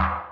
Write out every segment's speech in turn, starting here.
you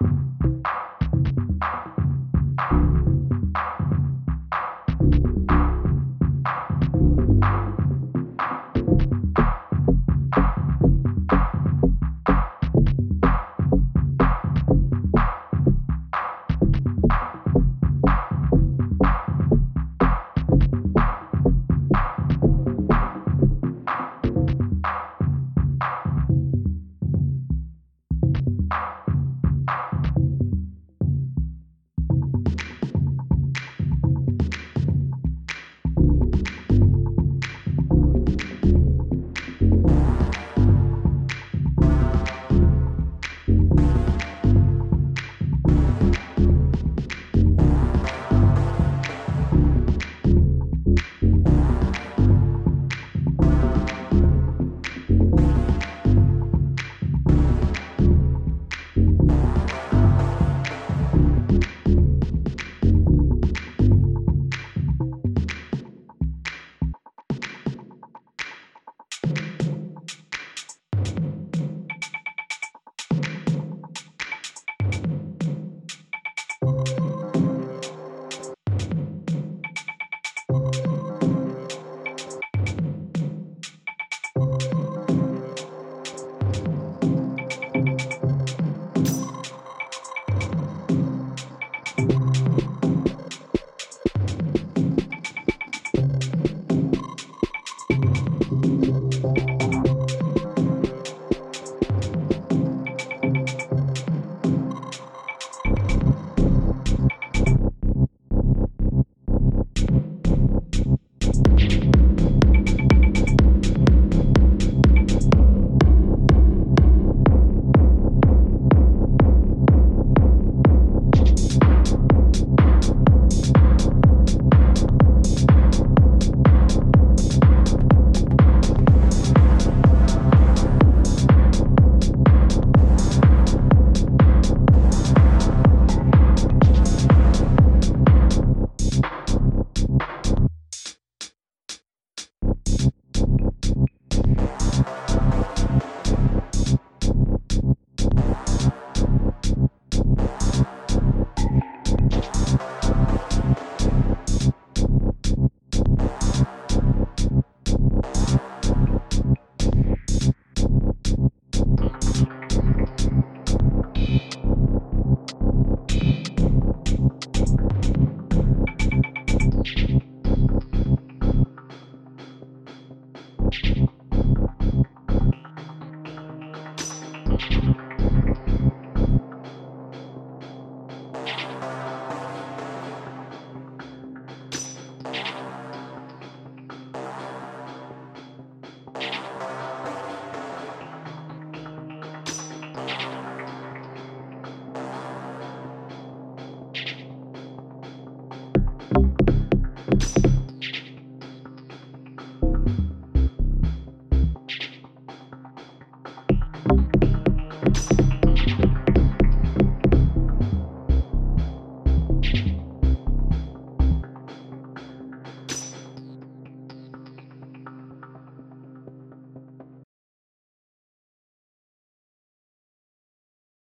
Bye.